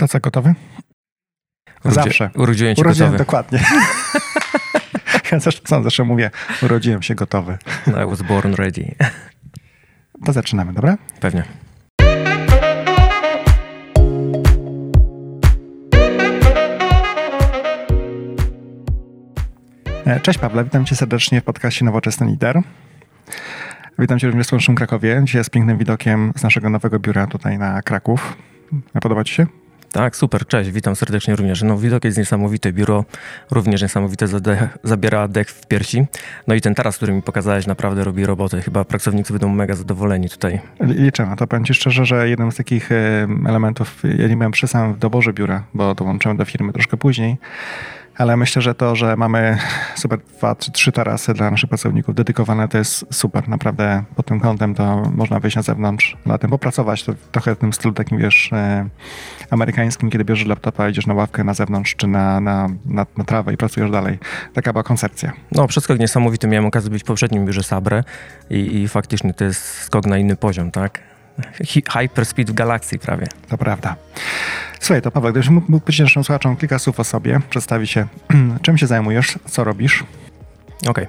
To co, gotowy? Urodzi- Zawsze. Urodziłem cię Urodziłem, gotowy. dokładnie. ja zresztą zawsze mówię, urodziłem się gotowy. I was born ready. To zaczynamy, dobra? Pewnie. E, Cześć Pawle, witam cię serdecznie w podcaście Nowoczesny Lider. Witam cię również w słonecznym Krakowie, dzisiaj z pięknym widokiem z naszego nowego biura tutaj na Kraków. Podoba ci się? Tak, super, cześć, witam serdecznie również. No, widok jest niesamowity, biuro również niesamowite, zadech, zabiera dech w piersi. No i ten taras, który mi pokazałeś, naprawdę robi robotę. Chyba pracownicy będą mega zadowoleni tutaj. Liczę na to. Powiem ci szczerze, że jeden z takich elementów, ja nie byłem przy samym doborze biura, bo dołączyłem do firmy troszkę później, ale myślę, że to, że mamy super dwa czy trzy tarasy dla naszych pracowników dedykowane, to jest super. Naprawdę pod tym kątem to można wyjść na zewnątrz, latem popracować. To trochę w tym stylu takim, wiesz, e, amerykańskim, kiedy bierzesz laptopa, idziesz na ławkę na zewnątrz czy na, na, na, na trawę i pracujesz dalej. Taka była koncepcja. No, przeskok niesamowity. Miałem okazję być w poprzednim biurze Sabre i, i faktycznie to jest skok na inny poziom, tak? Hyperspeed w galakcji prawie. To prawda. Słuchaj, to Paweł, gdybyś mógł powiedzieć naszym słuchaczom kilka słów o sobie, przedstawi się, czym się zajmujesz, co robisz. Okej.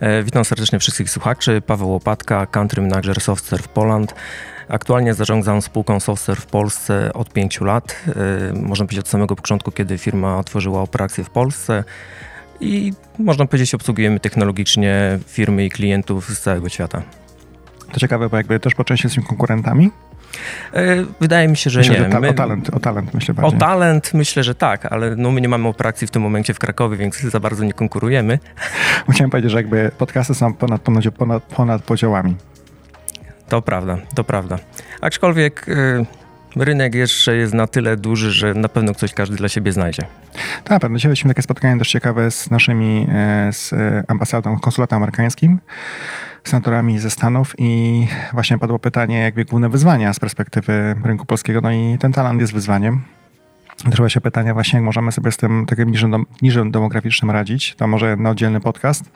E, Witam serdecznie wszystkich słuchaczy. Paweł Łopatka, Country Manager Software w Poland. Aktualnie zarządzam spółką Software w Polsce od pięciu lat. E, Można powiedzieć od samego początku, kiedy firma otworzyła operację w Polsce. I można powiedzieć, obsługujemy technologicznie firmy i klientów z całego świata. To ciekawe, bo jakby też po części jesteśmy konkurentami. E, Wydaje mi się, że Myślę, nie. że ta, My- o, talent, o talent myślę O bardziej. talent myślę, że tak, ale no my nie mamy operacji w tym momencie w Krakowie, więc za bardzo nie konkurujemy. Chciałem powiedzieć, że jakby podcasty są ponad, ponad, ponad, ponad podziałami. To prawda, to prawda. Aczkolwiek y, rynek jeszcze jest na tyle duży, że na pewno ktoś każdy dla siebie znajdzie. Tak, naprawdę. Dzisiaj mieliśmy takie spotkanie dość ciekawe z naszymi, e, z e, ambasadą, konsulatem amerykańskim, senatorami ze Stanów i właśnie padło pytanie, jakby główne wyzwania z perspektywy rynku polskiego, no i ten talent jest wyzwaniem. Trzeba się pytania właśnie, jak możemy sobie z tym takim niżem, demograficznym radzić. To może na oddzielny podcast.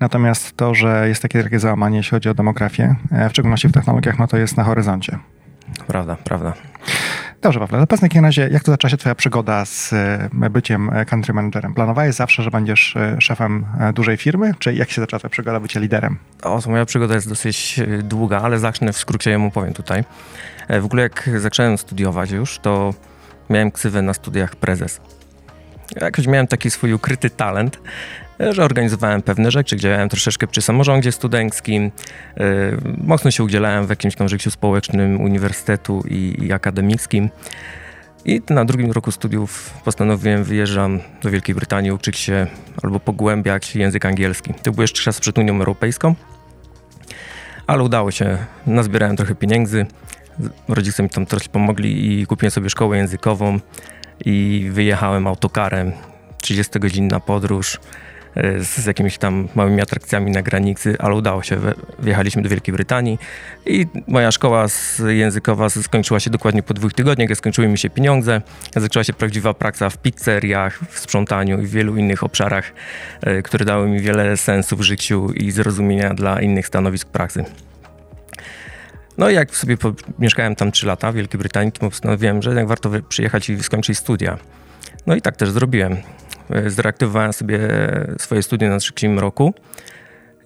Natomiast to, że jest takie wielkie załamanie, jeśli chodzi o demografię, e, w szczególności w technologiach, no to jest na horyzoncie. Prawda, prawda. Dobrze, Pawle, to powiedz razie, jak to zaczęła się twoja przygoda z e, byciem e, country managerem? Planowałeś zawsze, że będziesz e, szefem dużej firmy, czy jak się zaczęła twoja przygoda bycia liderem? O, moja przygoda jest dosyć długa, ale zacznę w skrócie, ją opowiem tutaj. W ogóle jak zacząłem studiować już, to miałem ksywę na studiach prezes. Jakoś miałem taki swój ukryty talent, że organizowałem pewne rzeczy, działałem troszeczkę przy samorządzie studenckim, e, mocno się udzielałem w jakimś tam życiu społecznym uniwersytetu i, i akademickim. I na drugim roku studiów postanowiłem wyjeżdżam do Wielkiej Brytanii, uczyć się albo pogłębiać język angielski. To był jeszcze czas przed Unią Europejską, ale udało się. Nazbierałem trochę pieniędzy, rodzice mi tam trochę pomogli i kupiłem sobie szkołę językową i wyjechałem autokarem. 30-godzinna podróż z jakimiś tam małymi atrakcjami na granicy, ale udało się. Wjechaliśmy do Wielkiej Brytanii i moja szkoła językowa skończyła się dokładnie po dwóch tygodniach, jak skończyły mi się pieniądze. Zaczęła się prawdziwa praksa w pizzeriach, w sprzątaniu i w wielu innych obszarach, e, które dały mi wiele sensu w życiu i zrozumienia dla innych stanowisk pracy. No i jak sobie mieszkałem tam 3 lata w Wielkiej Brytanii, to postanowiłem, że jednak warto przyjechać i skończyć studia. No i tak też zrobiłem. E, Zreaktywowałem sobie swoje studia na trzecim roku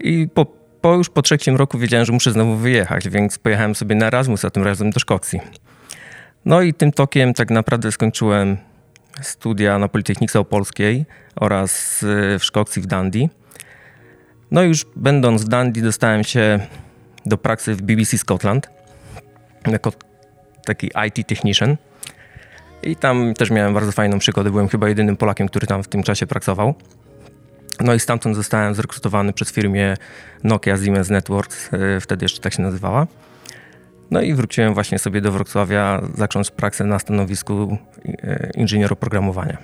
i po, po już po trzecim roku wiedziałem, że muszę znowu wyjechać, więc pojechałem sobie na Erasmus, a tym razem do Szkocji. No i tym tokiem tak naprawdę skończyłem studia na Politechnice Opolskiej oraz e, w Szkocji w Dundee. No i już będąc w Dundee dostałem się do pracy w BBC Scotland jako taki IT technician. I tam też miałem bardzo fajną przygodę. Byłem chyba jedynym Polakiem, który tam w tym czasie pracował. No i stamtąd zostałem zrekrutowany przez firmę Nokia Siemens Networks, e, wtedy jeszcze tak się nazywała. No i wróciłem właśnie sobie do Wrocławia zacząć pracę na stanowisku e, inżyniera oprogramowania.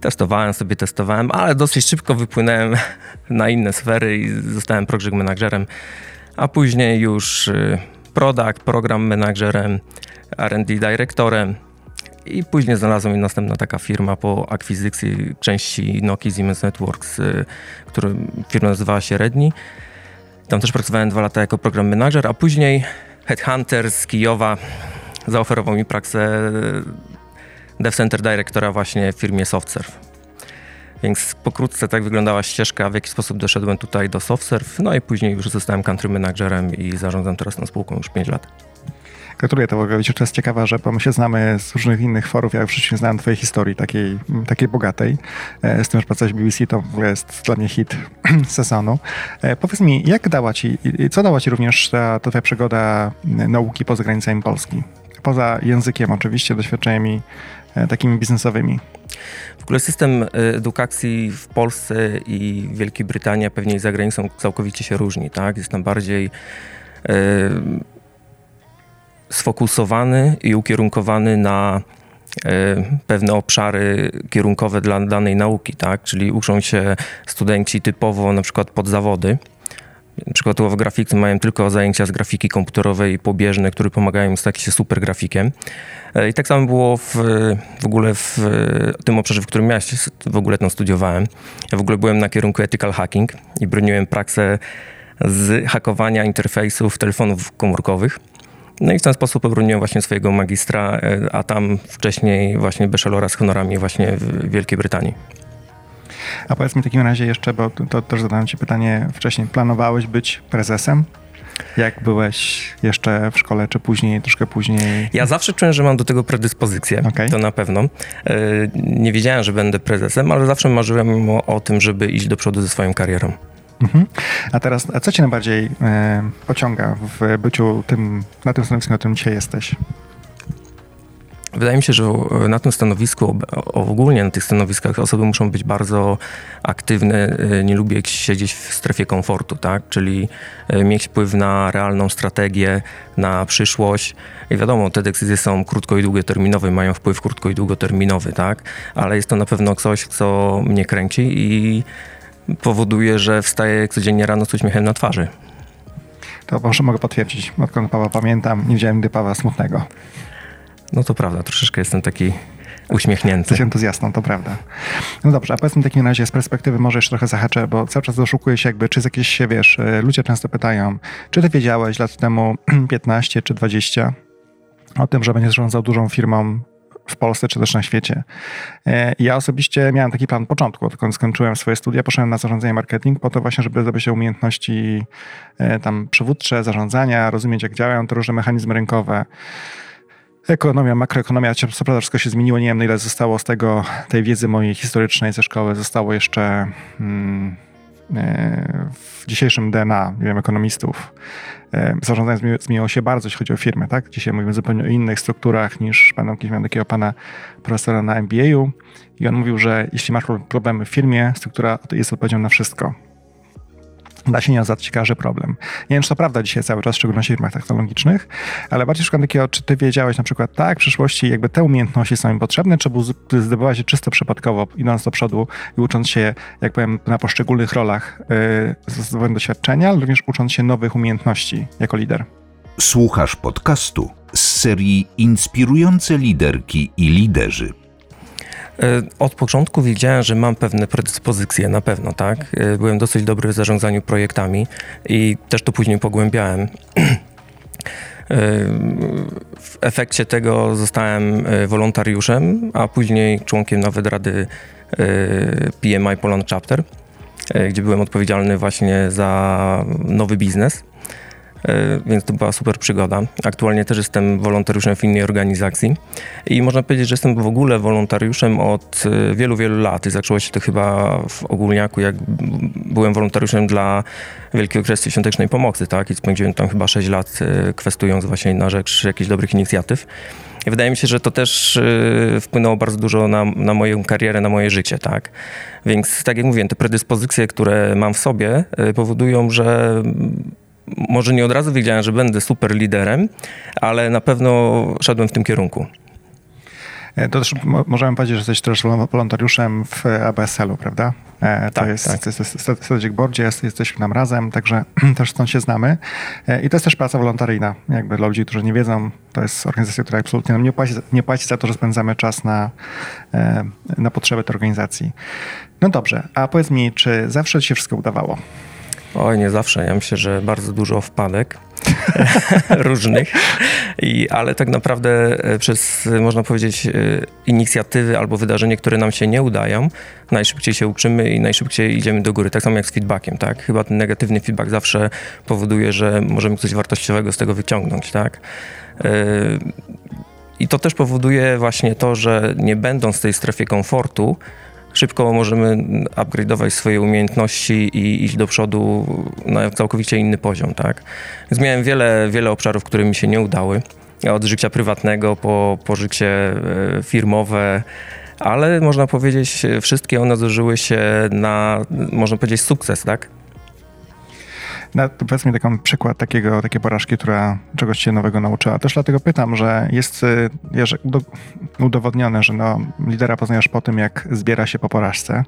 Testowałem sobie, testowałem, ale dosyć szybko wypłynąłem na inne sfery i zostałem project managerem, a później już y, product, program managerem, R&D dyrektorem i później znalazła mi następna taka firma po akwizycji części Nokia Siemens Networks, y, która firma nazywała się Redni. Tam też pracowałem dwa lata jako program manager, a później headhunter z Kijowa zaoferował mi praksę Dev Center Directora właśnie w firmie SoftServe. Więc pokrótce tak wyglądała ścieżka, w jaki sposób doszedłem tutaj do SoftServe, no i później już zostałem country managerem i zarządzam teraz tą spółką już 5 lat. Gratuluję to ogóle. Wiecie, to jest ciekawe, że bo my się znamy z różnych innych forów. Ja w życiu nie znałem twojej historii takiej, takiej bogatej. E, z tym, że pracowałeś w BBC, to w ogóle jest dla mnie hit sezonu. E, powiedz mi, jak dała ci, co dała ci również ta, ta twoja przygoda nauki poza granicami Polski? Poza językiem oczywiście, doświadczeniami takimi biznesowymi. W ogóle system edukacji w Polsce i Wielkiej Brytanii, pewnie i za granicą całkowicie się różni, tak? Jest tam bardziej sfokusowany i ukierunkowany na e, pewne obszary kierunkowe dla danej nauki, tak? Czyli uczą się studenci typowo na przykład pod zawody. Przykładowo grafiki mają tylko zajęcia z grafiki komputerowej pobieżne, które pomagają im stać się super grafikiem. E, I tak samo było w, w ogóle w tym obszarze, w którym ja w ogóle tam studiowałem. Ja w ogóle byłem na kierunku ethical hacking i broniłem praksę z hakowania interfejsów telefonów komórkowych. No i w ten sposób obroniłem właśnie swojego magistra, e, a tam wcześniej właśnie bachelora z honorami właśnie w Wielkiej Brytanii. A powiedz mi w takim razie jeszcze, bo to też zadałem ci pytanie wcześniej, planowałeś być prezesem? Jak byłeś jeszcze w szkole, czy później, troszkę później? Ja zawsze czułem, że mam do tego predyspozycję, okay. to na pewno. E, nie wiedziałem, że będę prezesem, ale zawsze marzyłem o, o tym, żeby iść do przodu ze swoją karierą. Mhm. A teraz, a co cię najbardziej e, pociąga w byciu tym, na tym stanowisku, na którym dzisiaj jesteś? Wydaje mi się, że na tym stanowisku, ogólnie na tych stanowiskach osoby muszą być bardzo aktywne. E, nie lubię siedzieć w strefie komfortu, tak? Czyli e, mieć wpływ na realną strategię, na przyszłość. I wiadomo, te decyzje są krótko i długoterminowe, mają wpływ krótko i długoterminowy, tak? Ale jest to na pewno coś, co mnie kręci i powoduje, że wstaję codziennie rano z uśmiechem na twarzy. To może mogę potwierdzić. Odkąd Pawła pamiętam, nie widziałem nigdy Pawła smutnego. No to prawda, troszeczkę jestem taki uśmiechnięty. Jesteś entuzjastą, to prawda. No dobrze, a powiedzmy w takim razie z perspektywy może jeszcze trochę zahaczę, bo cały czas doszukuję się jakby, czy z jakieś, wiesz, e, ludzie często pytają, czy ty wiedziałeś lat temu 15 czy 20 o tym, że będziesz zarządzał dużą firmą w Polsce czy też na świecie. E, ja osobiście miałem taki plan początku, odkąd skończyłem swoje studia, poszedłem na zarządzanie marketing po to właśnie, żeby zdobyć się umiejętności e, tam przywódcze, zarządzania, rozumieć jak działają te różne mechanizmy rynkowe. Ekonomia, makroekonomia, co prawda wszystko się zmieniło, nie wiem na ile zostało z tego, tej wiedzy mojej historycznej ze szkoły, zostało jeszcze hmm, w dzisiejszym DNA, nie wiem, ekonomistów. E, zarządzanie zmieniło się bardzo, jeśli chodzi o firmy, tak? Dzisiaj mówimy zupełnie o innych strukturach niż pamiętam kiedyś miałem takiego pana profesora na MBA-u i on mówił, że jeśli masz problemy w firmie, struktura jest odpowiedzią na wszystko nazwać każdy problem. Nie wiem, czy to prawda dzisiaj cały czas, w szczególności w firmach technologicznych, ale bardziej szukam takiego, czy ty wiedziałeś na przykład, tak, w przyszłości jakby te umiejętności są im potrzebne, czy zdobywałaś je czysto przypadkowo, idąc do przodu i ucząc się, jak powiem, na poszczególnych rolach yy, zdobywając doświadczenia, ale również ucząc się nowych umiejętności jako lider. Słuchasz podcastu z serii Inspirujące liderki i liderzy od początku wiedziałem, że mam pewne predyspozycje, na pewno, tak. E, byłem dosyć dobry w zarządzaniu projektami i też to później pogłębiałem. E, w efekcie tego zostałem wolontariuszem, a później członkiem nawet rady PMI Poland Chapter, gdzie byłem odpowiedzialny właśnie za nowy biznes. E, więc to była super przygoda. Aktualnie też jestem wolontariuszem w innej organizacji i można powiedzieć, że jestem w ogóle wolontariuszem od e, wielu, wielu lat zaczęło się to chyba w ogólniaku, jak byłem wolontariuszem dla Wielkiej Okresy Świątecznej Pomocy, tak, i spędziłem tam chyba 6 lat e, kwestując właśnie na rzecz jakichś dobrych inicjatyw. I wydaje mi się, że to też wpłynęło bardzo dużo na, na moją karierę, na moje życie, tak. Więc tak jak mówiłem, te predyspozycje, które mam w sobie, powodują, że może nie od razu wiedziałem, że będę super liderem, ale na pewno szedłem w tym kierunku. E, to też możemy powiedzieć, że jesteś też wolontariuszem w ABSL-u, prawda? E, to tak, jest, tak. jest, jest Strategic Boardzie, jest, jesteśmy tam razem, także też stąd się znamy. E, I to jest też praca wolontaryjna, jakby dla ludzi, którzy nie wiedzą. To jest organizacja, która absolutnie nam nie płaci, nie płaci za to, że spędzamy czas na, na potrzeby tej organizacji. No dobrze, a powiedz mi, czy zawsze ci się wszystko udawało? Oj, nie zawsze. Ja myślę, że bardzo dużo wpadek różnych, I, ale tak naprawdę e, przez, można powiedzieć, e, inicjatywy albo wydarzenie, które nam się nie udają, najszybciej się uczymy i najszybciej idziemy do góry. Tak samo jak z feedbackiem, tak? Chyba ten negatywny feedback zawsze powoduje, że możemy coś wartościowego z tego wyciągnąć, tak? E, I to też powoduje właśnie to, że nie będąc w tej strefie komfortu, szybko możemy upgrade'ować swoje umiejętności i iść do przodu na całkowicie inny poziom, tak? Więc miałem wiele, wiele obszarów, które mi się nie udały. Od życia prywatnego po, po życie e, firmowe, ale można powiedzieć, wszystkie one złożyły się na, można powiedzieć, sukces, tak? No, powiedz mi taki przykład takiego, takiej porażki, która czegoś cię nowego nauczyła. Też dlatego pytam, że jest y, udowodnione, że no, lidera poznajesz po tym, jak zbiera się po porażce.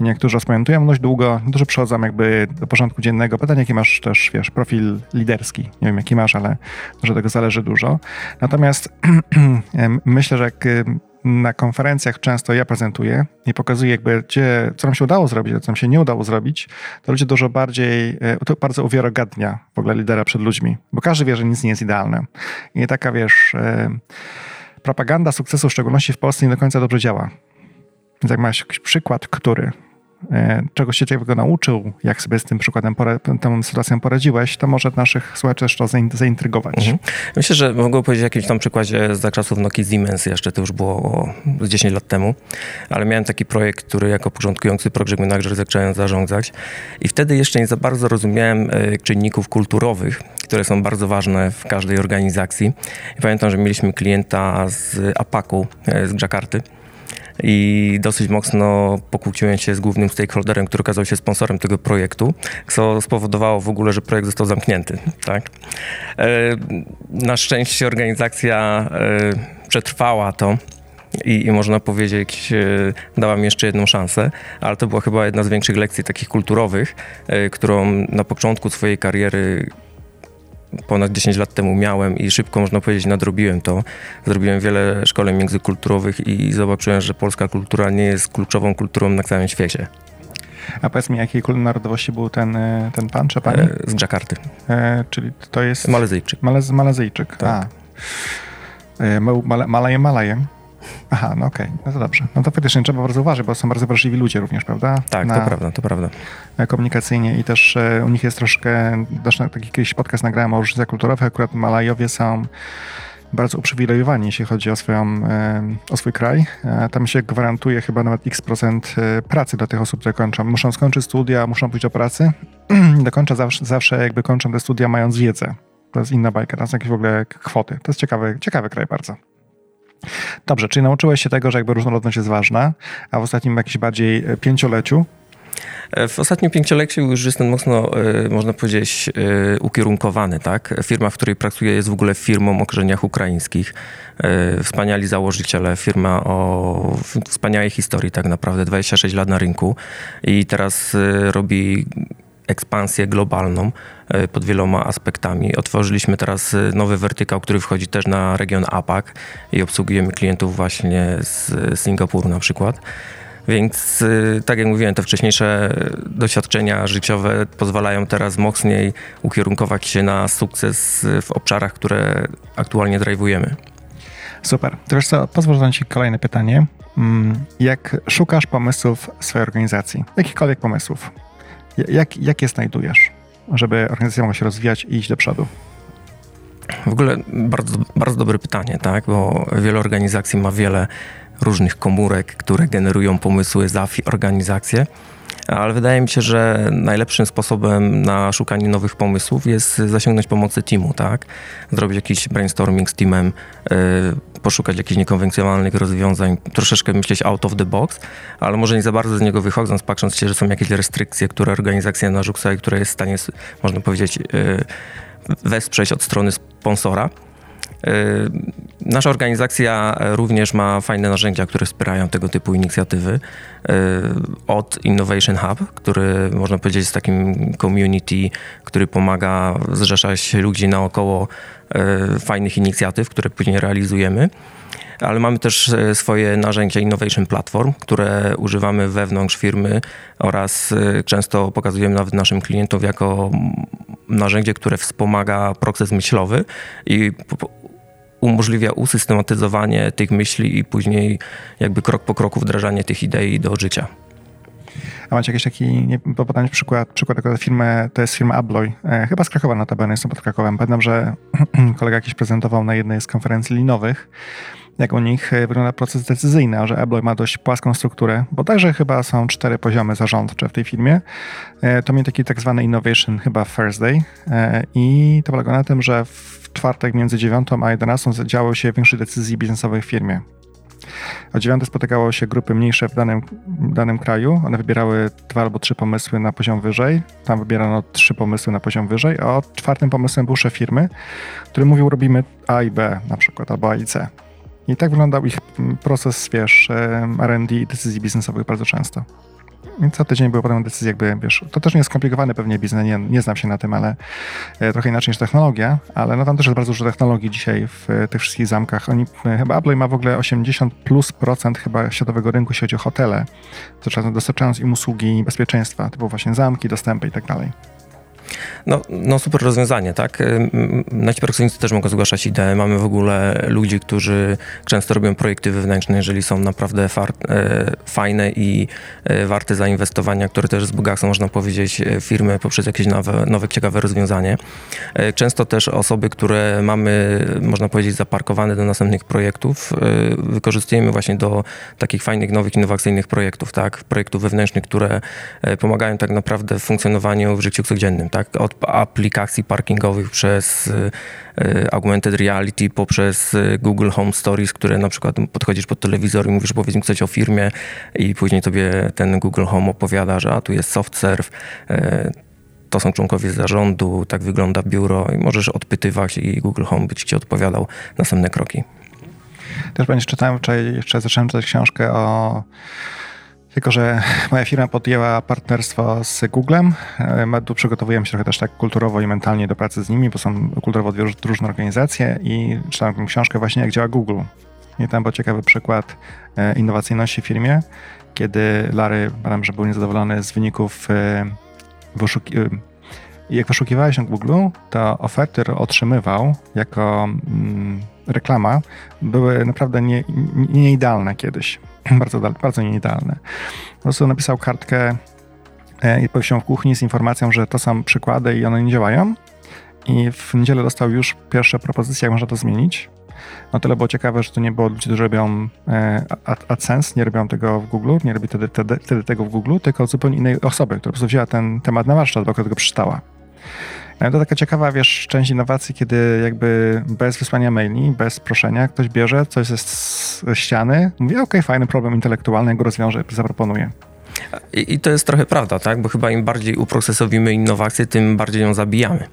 Niektórzy rozpamiętują dość długo, niektórzy przychodzą jakby do porządku dziennego. Pytanie, jaki masz też, wiesz, profil liderski. Nie wiem, jaki masz, ale że tego zależy dużo. Natomiast myślę, że jak na konferencjach często ja prezentuję i pokazuję jakby, gdzie, co nam się udało zrobić, a co nam się nie udało zrobić, to ludzie dużo bardziej, e, to bardzo uwiarygadnia w ogóle lidera przed ludźmi, bo każdy wie, że nic nie jest idealne. I taka, wiesz, e, propaganda sukcesu, w szczególności w Polsce, nie do końca dobrze działa. Więc jak masz jakiś przykład, który czegoś się tego nauczył, jak sobie z tym przykładem, tą sytuacją poradziłeś, to może naszych słuchaczy też to zaintrygować. Mhm. Myślę, że mogę powiedzieć o jakimś tam przykładzie za czasów Nokia Siemens, jeszcze to już było z 10 lat temu, ale miałem taki projekt, który jako początkujący project manager zacząłem zarządzać i wtedy jeszcze nie za bardzo rozumiałem e, czynników kulturowych, które są bardzo ważne w każdej organizacji. I pamiętam, że mieliśmy klienta z Apaku, e, z Jakarty, i dosyć mocno pokłóciłem się z głównym stakeholderem, który okazał się sponsorem tego projektu, co spowodowało w ogóle, że projekt został zamknięty. Tak? E, na szczęście organizacja e, przetrwała to. I, I, można powiedzieć, e, dała mi jeszcze jedną szansę, ale to była chyba jedna z większych lekcji takich kulturowych, którą na początku swojej kariery ponad 10 lat temu miałem i szybko, można powiedzieć, nadrobiłem to. Zrobiłem wiele szkoleń międzykulturowych i zobaczyłem, że polska kultura nie jest kluczową kulturą na całym świecie. A powiedz mi, jakiej narodowości był ten, e, ten pan czy pani? E, z Dżakarty. E, czyli to jest... Malezyjczyk. Malez, Malezyjczyk, tak. A. E, Malaje, Malaje. Aha, no okej, okay. no to dobrze. No to faktycznie trzeba bardzo uważać, bo są bardzo wrażliwi ludzie również, prawda? Tak, Na, to prawda, to prawda. Komunikacyjnie i też e, u nich jest troszkę, też taki jakiś podcast nagrałem o różnicach kulturowych, akurat Malajowie są bardzo uprzywilejowani, jeśli chodzi o, swoją, e, o swój kraj. E, tam się gwarantuje chyba nawet x procent pracy dla tych osób, które kończą. Muszą skończyć studia, muszą pójść do pracy. Dokończę zawsze, zawsze jakby kończą te studia mając wiedzę. To jest inna bajka, to są jakieś w ogóle kwoty. To jest ciekawy, ciekawy kraj bardzo. Dobrze, czyli nauczyłeś się tego, że jakby różnorodność jest ważna, a w ostatnim jakimś bardziej e, pięcioleciu e, w ostatnim pięcioleciu już jestem mocno, e, można powiedzieć, ukierunkowany. Tak? Firma, w której pracuję, jest w ogóle firmą o korzeniach ukraińskich. Wspaniali założyciele, firma o wspaniałej historii, tak naprawdę, 26 lat na rynku i teraz robi ekspansję globalną e, pod wieloma aspektami. Otworzyliśmy teraz e, nowy wertykał, który wchodzi też na region APAC i obsługujemy klientów właśnie z Singapuru na przykład. Więc e, tak jak mówiłem, te wcześniejsze doświadczenia życiowe pozwalają teraz mocniej ukierunkować się na sukces w obszarach, które aktualnie drive'ujemy. Super. To wiesz pozwól zadać Ci kolejne pytanie. Mm, jak szukasz pomysłów swojej organizacji, jakichkolwiek pomysłów, jak, jak je znajdujesz, żeby organizacja mogła się rozwijać i iść do przodu? W ogóle bardzo, bardzo dobre pytanie, tak? Bo wiele organizacji ma wiele różnych komórek, które generują pomysły za organizację ale wydaje mi się, że najlepszym sposobem na szukanie nowych pomysłów jest zasięgnąć pomocy teamu, tak? Zrobić jakiś brainstorming z teamem, yy, poszukać jakichś niekonwencjonalnych rozwiązań, troszeczkę myśleć out of the box, ale może nie za bardzo z niego wychodząc, patrząc się, że są jakieś restrykcje, które organizacja narzuca i które jest w stanie, można powiedzieć, yy, wesprzeć od strony sponsora. Y, nasza organizacja również ma fajne narzędzia, które wspierają tego typu inicjatywy. Y, od Innovation Hub, który można powiedzieć jest takim community, który pomaga zrzeszać ludzi naokoło fajnych inicjatyw, które później realizujemy. ale mamy też swoje narzędzia Innovation Platform, które używamy wewnątrz firmy oraz często pokazujemy nawet naszym klientom jako narzędzie, które wspomaga proces myślowy i umożliwia usystematyzowanie tych myśli i później jakby krok po kroku wdrażanie tych idei do życia. A macie jakiś taki, nie, podam przykład, przykład tego firmy, to jest firma Abloy, e, chyba z Krakowa notabene, jestem pod Krakowem. Pamiętam, że kolega jakiś prezentował na jednej z konferencji linowych, jak u nich e, wygląda proces decyzyjny, a że Abloy ma dość płaską strukturę, bo także chyba są cztery poziomy zarządcze w tej firmie. E, to miał taki tak zwany innovation chyba Thursday e, i to polega na tym, że w czwartek między 9 a 11 działo się większość decyzji biznesowych w firmie. O dziewiątej spotykało się grupy mniejsze w danym, danym kraju. One wybierały dwa albo trzy pomysły na poziom wyżej. Tam wybierano trzy pomysły na poziom wyżej, a czwartym pomysłem był szef firmy, który mówił robimy A i B na przykład, albo A i C. I tak wyglądał ich proces, wiesz, R&D i decyzji biznesowych bardzo często. Co tydzień były potem decyzje jakby, wiesz, to też nie jest skomplikowany pewnie biznes, nie, nie znam się na tym, ale e, trochę inaczej niż technologia, ale no tam też jest bardzo dużo technologii dzisiaj w e, tych wszystkich zamkach. Oni, e, chyba Apple ma w ogóle 80 plus procent chyba światowego rynku, jeśli chodzi o hotele, dostarczając im usługi bezpieczeństwa, typu właśnie zamki, dostępy i tak dalej. No, no super rozwiązanie, tak? Nasi pracownicy też mogą zgłaszać idee. Mamy w ogóle ludzi, którzy często robią projekty wewnętrzne, jeżeli są naprawdę e, fajne i e, warte zainwestowania, które też wzbogacą, można powiedzieć, e, firmy poprzez jakieś nowe, nowe, ciekawe rozwiązanie. Często też osoby, które mamy, można powiedzieć, zaparkowane do następnych projektów, wykorzystujemy właśnie do takich fajnych, nowych, innowacyjnych projektów, tak? Projektów wewnętrznych, które pomagają tak naprawdę w funkcjonowaniu w życiu codziennym, tak? Tak? Od aplikacji parkingowych przez y, y, augmented reality, poprzez y, Google Home Stories, które na przykład podchodzisz pod telewizor i mówisz, powiedz mi coś o firmie i później tobie ten Google Home opowiada, że a tu jest soft serve, to są członkowie zarządu, tak wygląda biuro i możesz odpytywać i Google Home być ci odpowiadał następne kroki. Też będziesz czytałem wczoraj, jeszcze zacząłem czytać książkę o tylko, że moja firma podjęła partnerstwo z Googlem. E, tu przygotowujemy się trochę też tak kulturowo i mentalnie do pracy z nimi, bo są kulturowo dwie różne organizacje i czytałem książkę właśnie, jak działa Google. I tam był ciekawy przykład e, innowacyjności w firmie, kiedy Larry, pamiętam, że był niezadowolony z wyników e, jak wyszukiwałeś na Google, to oferty, które otrzymywał jako mm, reklama, były naprawdę nie, nie, nie kiedyś. bardzo, bardzo nieidealne. Po prostu napisał kartkę e, i powiesił w kuchni z informacją, że to są przykłady i one nie działają. I w niedzielę dostał już pierwsze propozycje, jak można to zmienić. No tyle było ciekawe, że to nie było ludzi, którzy robią e, AdSense, nie robią tego w Google, nie robi wtedy, wtedy, wtedy tego w Google, tylko zupełnie innej osoby, która po prostu wzięła ten temat na warsztat, bo tego przeczytała. No to taka ciekawa, wiesz, część innowacji, kiedy jakby bez wysłania maili, bez proszenia, ktoś bierze coś ze ściany, mówi, okej, okay, fajny problem intelektualny, go rozwiąże, zaproponuje. I, I, to jest trochę prawda, tak? Bo chyba im bardziej uprocesowimy innowację, tym bardziej ją zabijamy.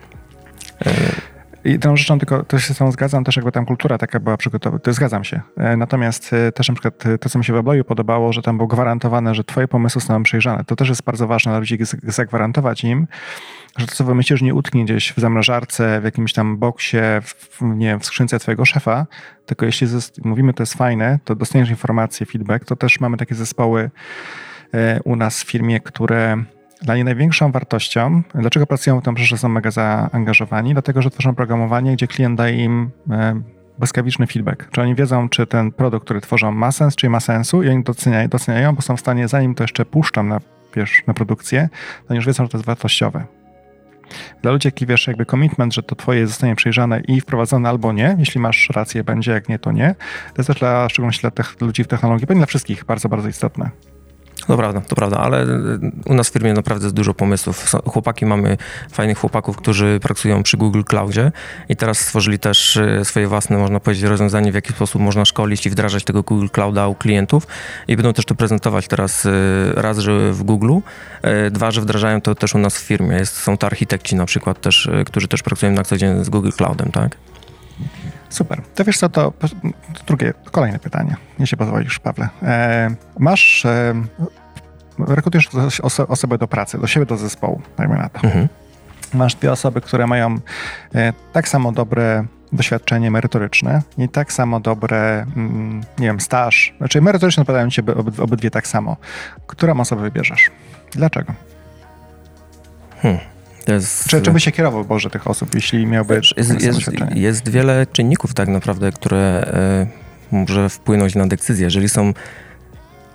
Tą rzeczą tylko też się z tą zgadzam, też jakby tam kultura taka była przygotowana, to zgadzam się. E, natomiast e, też na przykład e, to, co mi się w Abloju podobało, że tam było gwarantowane, że twoje pomysły są przejrzane. To też jest bardzo ważne dla ludzi, zagwarantować im, że to, co wymyślisz, nie utknie gdzieś w zamrażarce, w jakimś tam boksie, w, nie wiem, w skrzynce twojego szefa, tylko jeśli mówimy, to jest fajne, to dostaniesz informację, feedback, to też mamy takie zespoły u nas w firmie, które dla niej największą wartością, dlaczego pracują tym że są mega zaangażowani, dlatego, że tworzą programowanie, gdzie klient daje im e, błyskawiczny feedback. Czy oni wiedzą, czy ten produkt, który tworzą ma sens, czy nie ma sensu i oni doceniają, doceniają bo są w stanie, zanim to jeszcze puszczam na, wiesz, na produkcję, to już wiedzą, że to jest wartościowe. Dla ludzi, jaki wiesz, jakby commitment, że to twoje zostanie przejrzane i wprowadzone albo nie, jeśli masz rację, będzie, jak nie, to nie. To jest też dla, szczególności dla ludzi w technologii, pewnie dla wszystkich bardzo, bardzo istotne. To prawda, to prawda, ale y, u nas w firmie naprawdę jest dużo pomysłów. Chłopaki mamy fajnych chłopaków, którzy pracują przy Google Cloudzie i teraz stworzyli też y, swoje własne, można powiedzieć, rozwiązanie, w jaki sposób można szkolić i wdrażać tego Google Clouda u klientów i będą też to prezentować teraz y, raz, że w Google, dwa, że wdrażają to też u nas w firmie. Są to architekci na przykład też, którzy też pracują na co dzień z Google Cloudem, tak? Super. To wiesz co, to, drugie, kolejne pytanie. Nie się pozwolisz, Pawle. E, masz, e, rekrutujesz oso osobę do pracy, do siebie, do zespołu, dajmy na to. Mhm. Masz dwie osoby, które mają e, tak samo dobre doświadczenie merytoryczne i tak samo dobre, mm, nie wiem, staż, znaczy merytoryczne odpowiadają ci obyd, obydwie tak samo. Którą osobę wybierzesz? Dlaczego? Hmm. Jest... Czy, czy by się kierował Boże tych osób, jeśli miałby jest, jest, jest wiele czynników tak naprawdę, które y, może wpłynąć na decyzję. Jeżeli są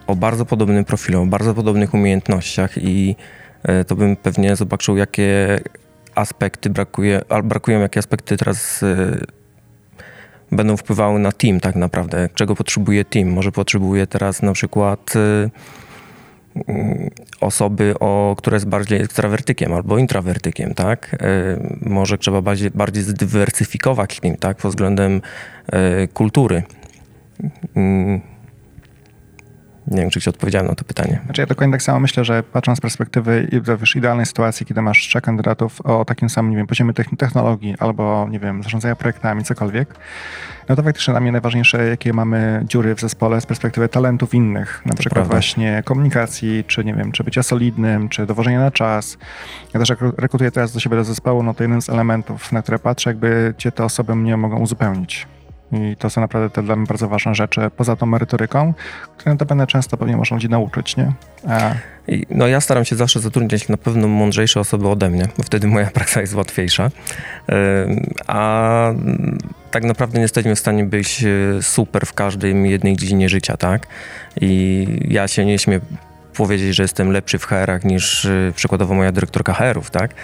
o bardzo podobnym profilu, o bardzo podobnych umiejętnościach i y, to bym pewnie zobaczył, jakie aspekty brakuje, albo brakują, jakie aspekty teraz y, będą wpływały na team tak naprawdę. Czego potrzebuje team? Może potrzebuje teraz na przykład y, osoby, o, która jest bardziej ekstrawertykiem albo intrawertykiem, tak? Y, może trzeba bardziej, bardziej zdywersyfikować team, tak? Pod względem kultury. Nie wiem, czy ci odpowiedziałem na to pytanie. Znaczy ja dokładnie tak samo myślę, że patrząc z perspektywy wiesz, idealnej sytuacji, kiedy masz trzech kandydatów o takim samym, nie wiem, poziomie technologii albo, nie wiem, zarządzania projektami, cokolwiek, no to faktycznie dla mnie najważniejsze, jakie mamy dziury w zespole z perspektywy talentów innych, na to przykład prawda. właśnie komunikacji, czy nie wiem, czy bycia solidnym, czy dowożenia na czas. Ja też jak rekrutuję teraz do siebie do zespołu, no to jeden z elementów, na które patrzę, jakby gdzie te osoby mnie mogą uzupełnić. I to są naprawdę te dla mnie bardzo ważne rzeczy, poza tą merytoryką, które notabene często pewnie można ludzi nauczyć, nie? A... I, no ja staram się zawsze zatrudniać na pewno mądrzejsze osoby ode mnie, bo wtedy moja praca jest łatwiejsza. A tak naprawdę nie jesteśmy w stanie być e, super w każdej jednej dziedzinie życia, tak? I ja się nie śmiem powiedzieć, że jestem lepszy w HR-ach niż y, przykładowo moja dyrektorka HR-ów, tak?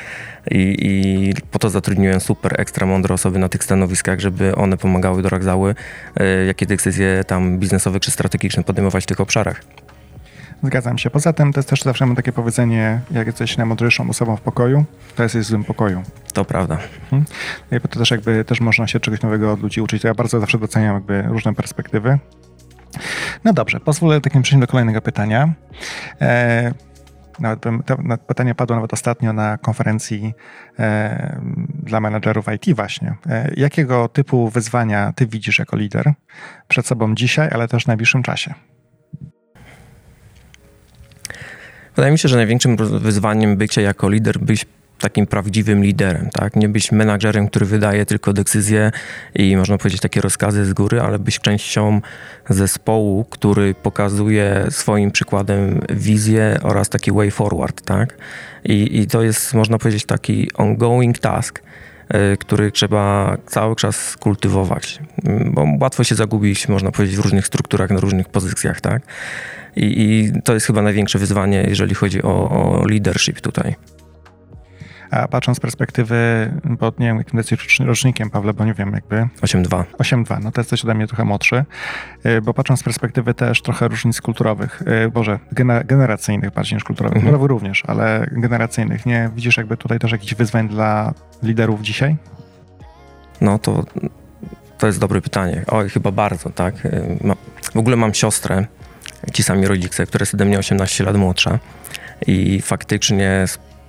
I, I, po to zatrudniłem super ekstra mądre osoby na tych stanowiskach, żeby one pomagały do Ragzały, y, jakie decyzje tam biznesowe czy strategiczne podejmować w tych obszarach. Zgadzam się. Poza tym to jest też zawsze mam takie powiedzenie, jak jesteś najmądrzejszą osobą w pokoju, to jest w złym pokoju. To prawda. Hmm. I to też jakby też można się czegoś nowego od ludzi uczyć. Ja bardzo zawsze doceniam jakby różne perspektywy. No dobrze, pozwolę takim przejść do kolejnego pytania. E, nawet bym, to pytanie padło nawet ostatnio na konferencji e, dla menedżerów IT właśnie. E, jakiego typu wyzwania ty widzisz jako lider przed sobą dzisiaj, ale też w najbliższym czasie? Wydaje mi się, że największym wyzwaniem bycia jako lider być takim prawdziwym liderem, tak? Nie być menadżerem, który wydaje tylko decyzje i można powiedzieć takie rozkazy z góry, ale być częścią zespołu, który pokazuje swoim przykładem wizję oraz taki way forward, tak? I, i to jest, można powiedzieć, taki ongoing task, y, który trzeba cały czas kultywować, bo łatwo się zagubić, można powiedzieć, w różnych strukturach, na różnych pozycjach, tak? I, i to jest chyba największe wyzwanie, jeżeli chodzi o, o leadership tutaj. A patrząc z perspektywy, bo nie wiem, jakim jesteś rocznikiem, Pawle, bo nie wiem, jakby... 8-2. 8-2, no to jesteś ode mnie trochę młodszy, y, bo patrząc z perspektywy też trochę różnic kulturowych, y, Boże, generacyjnych bardziej niż kulturowych, mhm. kulturowych również, ale generacyjnych, nie widzisz jakby tutaj też jakichś wyzwań dla liderów dzisiaj? No to, to jest dobre pytanie. Oj, chyba bardzo, tak. Y, w ogóle mam siostrę, ci sami rodzice, która jest ode mnie 18 lat młodsza i faktycznie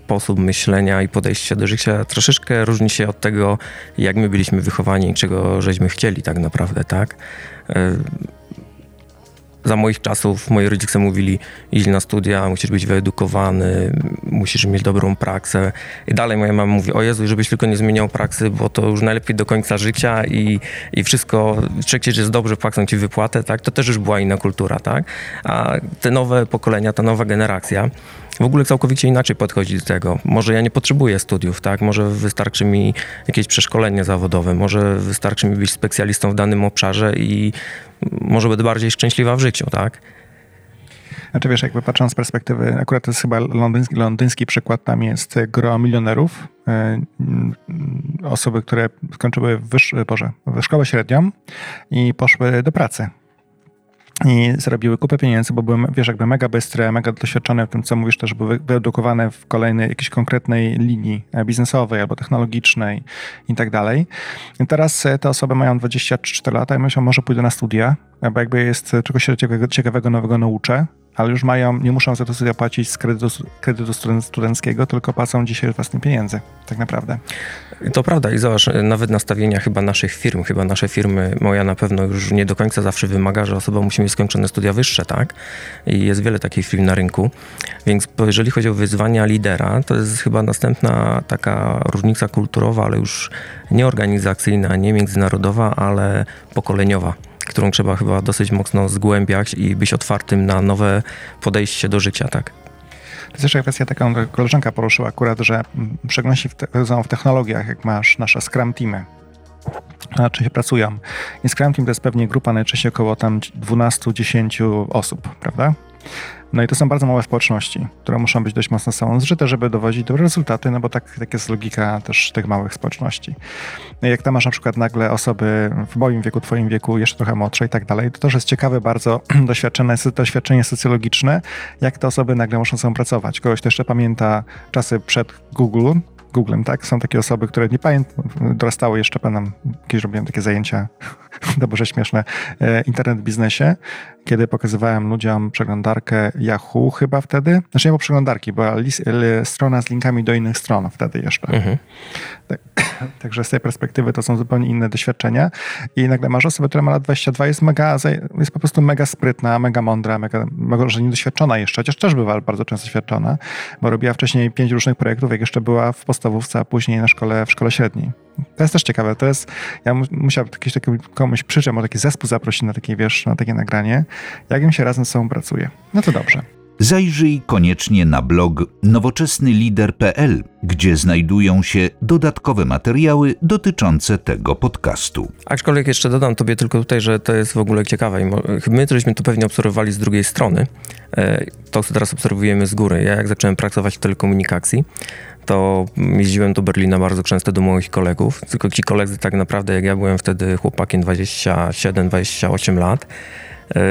sposób myślenia i podejścia do życia troszeczkę różni się od tego, jak my byliśmy wychowani i czego żeśmy chcieli tak naprawdę, tak? E, za moich czasów moi rodzice mówili, idź na studia, musisz być wyedukowany, musisz mieć dobrą praksę. I dalej moja mama mówi, o Jezu, żebyś tylko nie zmieniał praksy, bo to już najlepiej do końca życia i, i wszystko, przecież jest dobrze, płacą ci wypłatę, tak? To też już była inna kultura, tak? A te nowe pokolenia, ta nowa generacja w ogóle całkowicie inaczej podchodzi do tego. Może ja nie potrzebuję studiów, tak? Może wystarczy mi jakieś przeszkolenie zawodowe, może wystarczy mi być specjalistą w danym obszarze i może będę bardziej szczęśliwa w życiu, tak? Znaczy wiesz, jakby patrząc z perspektywy, akurat to jest chyba londyński, londyński przykład, tam jest gro milionerów, e, osoby, które skończyły wyż, Boże, szkołę średnią i poszły do pracy i zrobiły kupę pieniędzy, bo były, wiesz, jakby mega bystre, mega doświadczone w tym, co mówisz, też były wyedukowane w kolejnej, jakiejś konkretnej linii e, biznesowej albo technologicznej i tak dalej. I teraz e, te osoby mają 24 lata i myślą, może pójdę na studia, bo jakby jest czegoś ciekawego, ciekawego nowego nauczę, ale już mają, nie muszą za to studia płacić z kredytu, kredytu studenckiego, tylko płacą dzisiaj własnych pieniędzy, tak naprawdę. To prawda i zobacz, nawet nastawienia chyba naszych firm, chyba nasze firmy, moja na pewno już nie do końca zawsze wymaga, że osoba musi mieć skończone studia wyższe, tak? I jest wiele takich firm na rynku, więc jeżeli chodzi o wyzwania lidera, to jest chyba następna taka różnica kulturowa, ale już nie organizacyjna, nie międzynarodowa, ale pokoleniowa którą trzeba chyba dosyć mocno zgłębiać i być otwartym na nowe podejście do życia, tak? Jest jeszcze kwestia taką, koleżanka poruszyła akurat, że przeglądności w, te, w technologiach, jak masz nasze Scrum Teamy, na czym się pracują. I Scrum Team to jest pewnie grupa najczęściej około tam 12-10 osób, prawda? No i to są bardzo małe społeczności, które muszą być dość mocno sobą zżyte, żeby dowodzić dobre rezultaty, no bo tak, tak jest logika też tych małych społeczności. No jak tam masz na przykład nagle osoby w moim wieku, twoim wieku, jeszcze trochę młodsze i tak dalej, to też jest ciekawe bardzo doświadczenie, doświadczenie socjologiczne, jak te osoby nagle muszą sobą pracować. Kogoś, kto jeszcze pamięta czasy przed Google, Googlem, tak? Są takie osoby, które nie pamiętam, dorastały jeszcze, pamiętam, kiedyś robiłem takie zajęcia, dobrze śmieszne, e, internet biznesie, kiedy pokazywałem ludziom przeglądarkę Yahoo chyba wtedy, znaczy nie było przeglądarki, była strona z linkami do innych stron wtedy jeszcze. Mhm. Tak, także z tej perspektywy to są zupełnie inne doświadczenia i nagle masz osobę, która ma lat 22, jest mega, jest po prostu mega sprytna, mega mądra, mega, może niedoświadczona jeszcze, chociaż też bywa bardzo często doświadczona, bo robiła wcześniej pięć różnych projektów, jak jeszcze była w podstawówce, a później na szkole, w szkole średniej. To jest też ciekawe. To jest, ja musiałbym jakiś taki, komuś przyczep, może taki zespół zaprosić na takie, wiesz, na takie nagranie, jak im się razem z sobą pracuje. No to dobrze. Zajrzyj koniecznie na blog nowoczesnylider.pl, gdzie znajdują się dodatkowe materiały dotyczące tego podcastu. Aczkolwiek jeszcze dodam Tobie tylko tutaj, że to jest w ogóle ciekawe. My żeśmy to pewnie obserwowali z drugiej strony. E, to, co teraz obserwujemy z góry. Ja jak zacząłem pracować w telekomunikacji, to jeździłem do Berlina bardzo często do moich kolegów. Tylko ci koledzy tak naprawdę, jak ja byłem wtedy chłopakiem 27-28 lat, yy,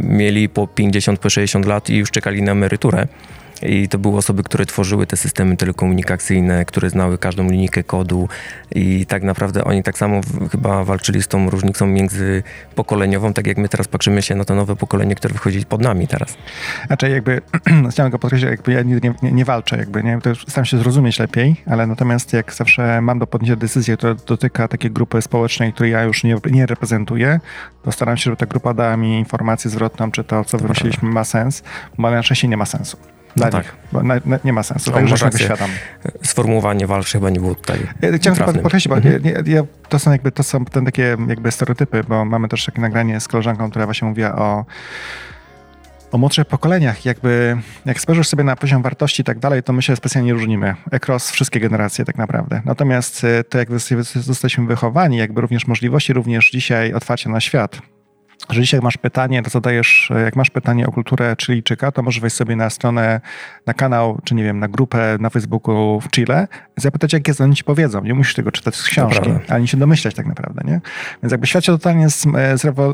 mieli po 50, po 60 lat i już czekali na emeryturę. I to były osoby, które tworzyły te systemy telekomunikacyjne, które znały każdą linijkę kodu i tak naprawdę oni tak samo chyba walczyli z tą różnicą międzypokoleniową, tak jak my teraz patrzymy się na to nowe pokolenie, które wychodzi pod nami teraz. Znaczy jakby, chciałem go podkreślić, jakby ja nie, nie, nie walczę, jakby, nie, to staram się zrozumieć lepiej, ale natomiast jak zawsze mam do podjęcia decyzję, która dotyka takiej grupy społecznej, której ja już nie, nie reprezentuję, to staram się, żeby ta grupa dała mi informację zwrotną, czy to, co wymyśliliśmy, ma sens, bo na szczęście nie ma sensu. No tak. Na, na, nie ma sensu. Tak, już świadom. Sformułowanie walcz chyba nie było tutaj. Ja chciałem podkreślić, bo mhm. ja, ja, to są jakby to są ten takie jakby stereotypy, bo mamy też takie nagranie z koleżanką, która właśnie mówiła o o młodszych pokoleniach, jakby jak spojrzysz sobie na poziom wartości i tak dalej, to my się specjalnie nie różnimy. Ekros, wszystkie generacje tak naprawdę. Natomiast e, to, jak zostaliśmy wychowani, jakby również możliwości, również dzisiaj otwarcia na świat, że dzisiaj masz pytanie, to zadajesz, jak masz pytanie o kulturę Chilijczyka, to możesz wejść sobie na stronę, na kanał, czy nie wiem, na grupę na Facebooku w Chile, zapytać, jak jest, oni ci powiedzą. Nie musisz tego czytać z książki, ani się domyślać tak naprawdę, nie? Więc jakby świat się totalnie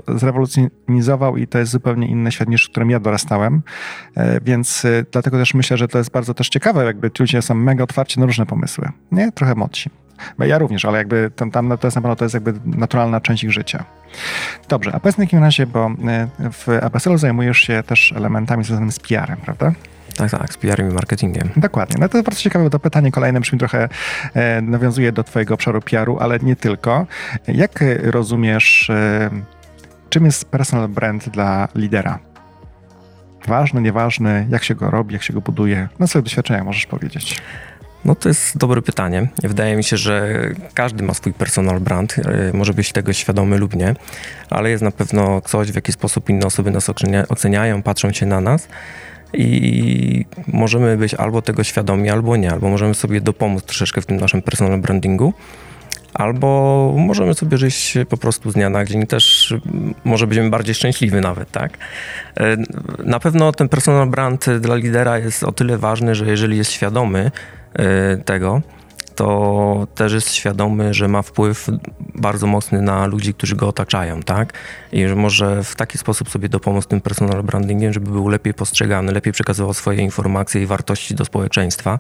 zrewolucjonizował i to jest zupełnie inny świat niż w którym ja dorastałem, e, więc e, dlatego też myślę, że to jest bardzo też ciekawe, jakby ci ludzie są mega otwarci na różne pomysły, nie? Trochę młodsi. Ja również, ale jakby tam, tam to jest na pewno to jest jakby naturalna część ich życia. Dobrze, a powiedz w takim razie, bo e, w APSL zajmujesz się też elementami związanymi z PR-em, prawda? Tak, tak, z PR-em i marketingiem. Dokładnie. No to bardzo ciekawe, bo to pytanie kolejne brzmi trochę e, nawiązuje do twojego obszaru PR-u, ale nie tylko. Jak rozumiesz, e, czym jest personal brand dla lidera? Ważny, nieważny, jak się go robi, jak się go buduje? Na swoje doświadczenia możesz powiedzieć. No to jest dobre pytanie. Wydaje mi się, że każdy ma swój personal brand, e, może być tego świadomy lub nie, ale jest na pewno coś, w jaki sposób inne osoby nas oceniają, patrzą się na nas i możemy być albo tego świadomi, albo nie, albo możemy sobie dopomóc troszeczkę w tym naszym personal brandingu, albo możemy sobie żyć po prostu z dnia na dzień, też może będziemy bardziej szczęśliwi nawet, tak? E, na pewno ten personal brand dla lidera jest o tyle ważny, że jeżeli jest świadomy, tego, to też jest świadomy, że ma wpływ bardzo mocny na ludzi, którzy go otaczają, tak? I że może w taki sposób sobie dopomóc tym personal brandingiem, żeby był lepiej postrzegany, lepiej przekazywał swoje informacje i wartości do społeczeństwa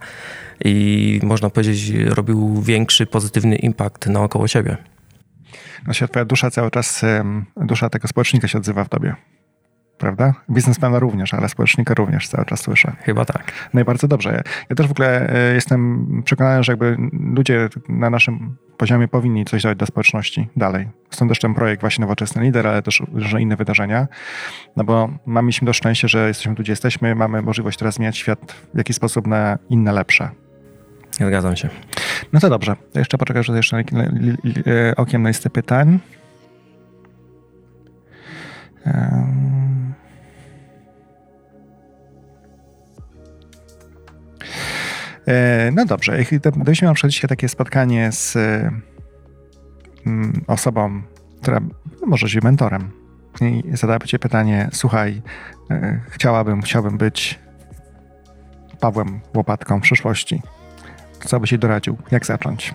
i można powiedzieć, robił większy pozytywny impact naokoło siebie. No się twoja dusza cały czas, dusza tego społecznika się odzywa w tobie. Prawda? Biznesmena również, ale społecznika również cały czas słyszę. Chyba tak. No i bardzo dobrze. Ja też w ogóle e, jestem przekonany, że jakby ludzie na naszym poziomie powinni coś dać do społeczności dalej. Stąd też ten projekt właśnie Nowoczesny Lider, ale też różne inne wydarzenia. No bo mamy to szczęście, że jesteśmy tu, gdzie jesteśmy, mamy możliwość teraz zmieniać świat w jakiś sposób na inne, lepsze. Zgadzam się. No to dobrze. Jeszcze poczekaj, że jeszcze e, okiem na listę pytań. E, no dobrze, gdybyśmy miał przejść dzisiaj takie spotkanie z mm, osobą, która no może być mentorem i zadałaby ci pytanie, słuchaj, e, chciałabym, chciałbym być Pawłem Łopatką w przyszłości. Co byś jej doradził? Jak zacząć?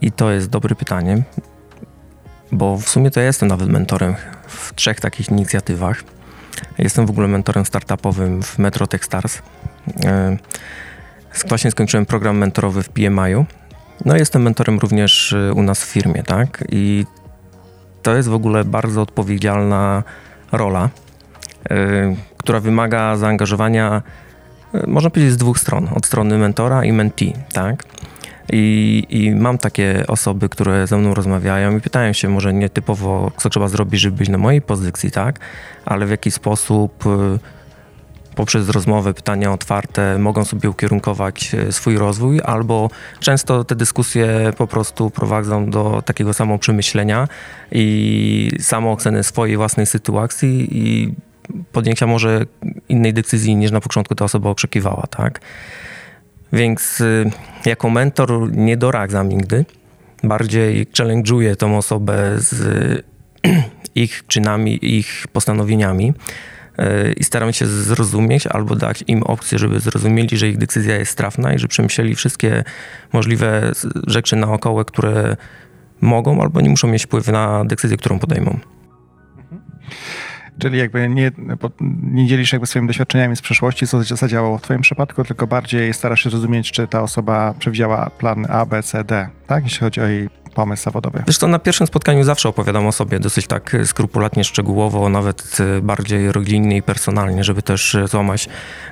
I to jest dobre pytanie, bo w sumie to ja jestem nawet mentorem w trzech takich inicjatywach. Jestem w ogóle mentorem startupowym w Metro Techstars. E, właśnie skończyłem program mentorowy w PMI-u. No jestem mentorem również e, u nas w firmie, tak? I to jest w ogóle bardzo odpowiedzialna rola, e, która wymaga zaangażowania, można powiedzieć, z dwóch stron. Od strony mentora i mentee, tak? I, I, mam takie osoby, które ze mną rozmawiają i pytają się może nie typowo, co trzeba zrobić, żeby być na mojej pozycji, tak? Ale w jaki sposób y, poprzez rozmowy, pytania otwarte mogą sobie ukierunkować y, swój rozwój, albo często te dyskusje po prostu prowadzą do takiego samo przemyślenia i samooceny swojej własnej sytuacji i podjęcia może innej decyzji niż na początku ta osoba oczekiwała, tak? Więc y, jako mentor nie doradzam nigdy. Bardziej challenge'uję tą osobę z ich czynami, ich postanowieniami i staram się zrozumieć albo dać im opcję, żeby zrozumieli, że ich decyzja jest trafna i że przemyśleli wszystkie możliwe rzeczy naokoło, które mogą albo nie muszą mieć wpływu na decyzję, którą podejmą. Czyli jakby nie, nie dzielisz jakby swoimi doświadczeniami z przeszłości, co zadziałało w twoim przypadku, tylko bardziej starasz się zrozumieć, czy ta osoba przewidziała plan A, B, C, D, tak? Jeśli chodzi o jej pomysł zawodowy. Zresztą na pierwszym spotkaniu zawsze opowiadam o sobie dosyć tak skrupulatnie, szczegółowo, nawet e, bardziej rodzinnie i personalnie, żeby też złamać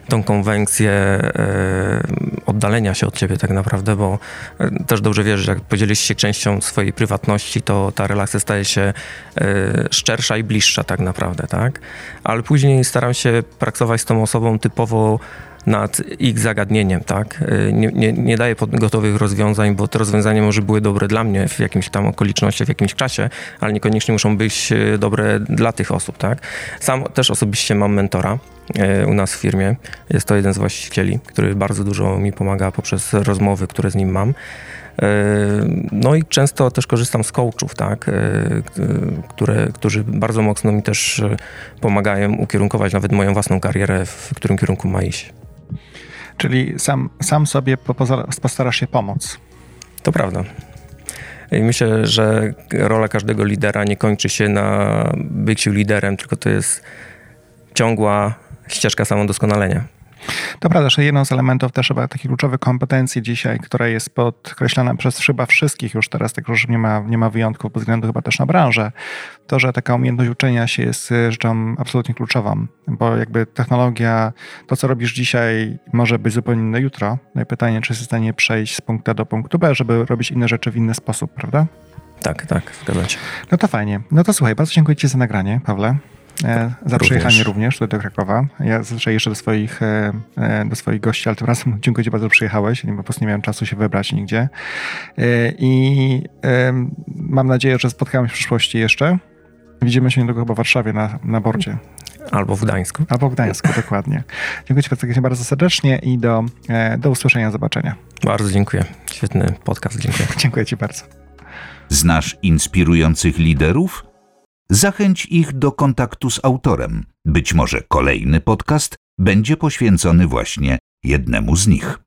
tą konwencję oddalenia się od ciebie tak naprawdę, bo też dobrze wiesz, że jak podzielisz się częścią swojej prywatności, to ta relacja staje się szczersza i bliższa tak naprawdę, tak? Ale później staram się pracować z tą osobą typowo nad ich zagadnieniem, tak? Y, nie, nie, nie daję gotowych rozwiązań, bo te rozwiązania może były dobre dla mnie w jakimś tam okolicznościach, w jakimś czasie, ale niekoniecznie muszą być y, dobre dla tych osób, tak? Sam też osobiście mam mentora y, u nas w firmie. Jest to jeden z właścicieli, który bardzo dużo mi pomaga poprzez rozmowy, które z nim mam. No i często też korzystam z coachów, tak, które, którzy bardzo mocno mi też pomagają ukierunkować nawet moją własną karierę, w którym kierunku ma iść. Czyli sam, sam sobie postarasz się pomóc. To prawda. I myślę, że rola każdego lidera nie kończy się na byciu liderem, tylko to jest ciągła ścieżka samodoskonalenia. To prawda, że jedną z elementów też chyba takich kluczowych kompetencji dzisiaj, która jest podkreślana przez chyba wszystkich już teraz, tak już nie ma, nie ma wyjątków, bez względu chyba też na branżę, to, że taka umiejętność uczenia się jest rzeczą absolutnie kluczową, bo jakby technologia, to co robisz dzisiaj może być zupełnie inne jutro. No i pytanie, czy jesteś w stanie przejść z punktu A do punktu B, żeby robić inne rzeczy w inny sposób, prawda? Tak, tak, zgadzam się. No to fajnie. No to słuchaj, bardzo dziękuję Ci za nagranie, Pawle. E, za również. przyjechanie również tutaj do Krakowa. Ja zazwyczaj jeszcze do swoich, e, e, do swoich gości, ale tym razem dziękuję Ci bardzo, że przyjechałeś. Po prostu nie miałem czasu się wybrać nigdzie. I mam nadzieję, że spotkamy się w przyszłości jeszcze. Widzimy się niedługo chyba w Warszawie na, na bordzie. Albo w Gdańsku. Albo w Gdańsku, dokładnie. Dziękuję Ci bardzo serdecznie i do, do usłyszenia, zobaczenia. Bardzo dziękuję. Świetny podcast, dziękuję. dziękuję Ci bardzo. Znasz inspirujących liderów? Zachęć ich do kontaktu z autorem. Być może kolejny podcast będzie poświęcony właśnie jednemu z nich.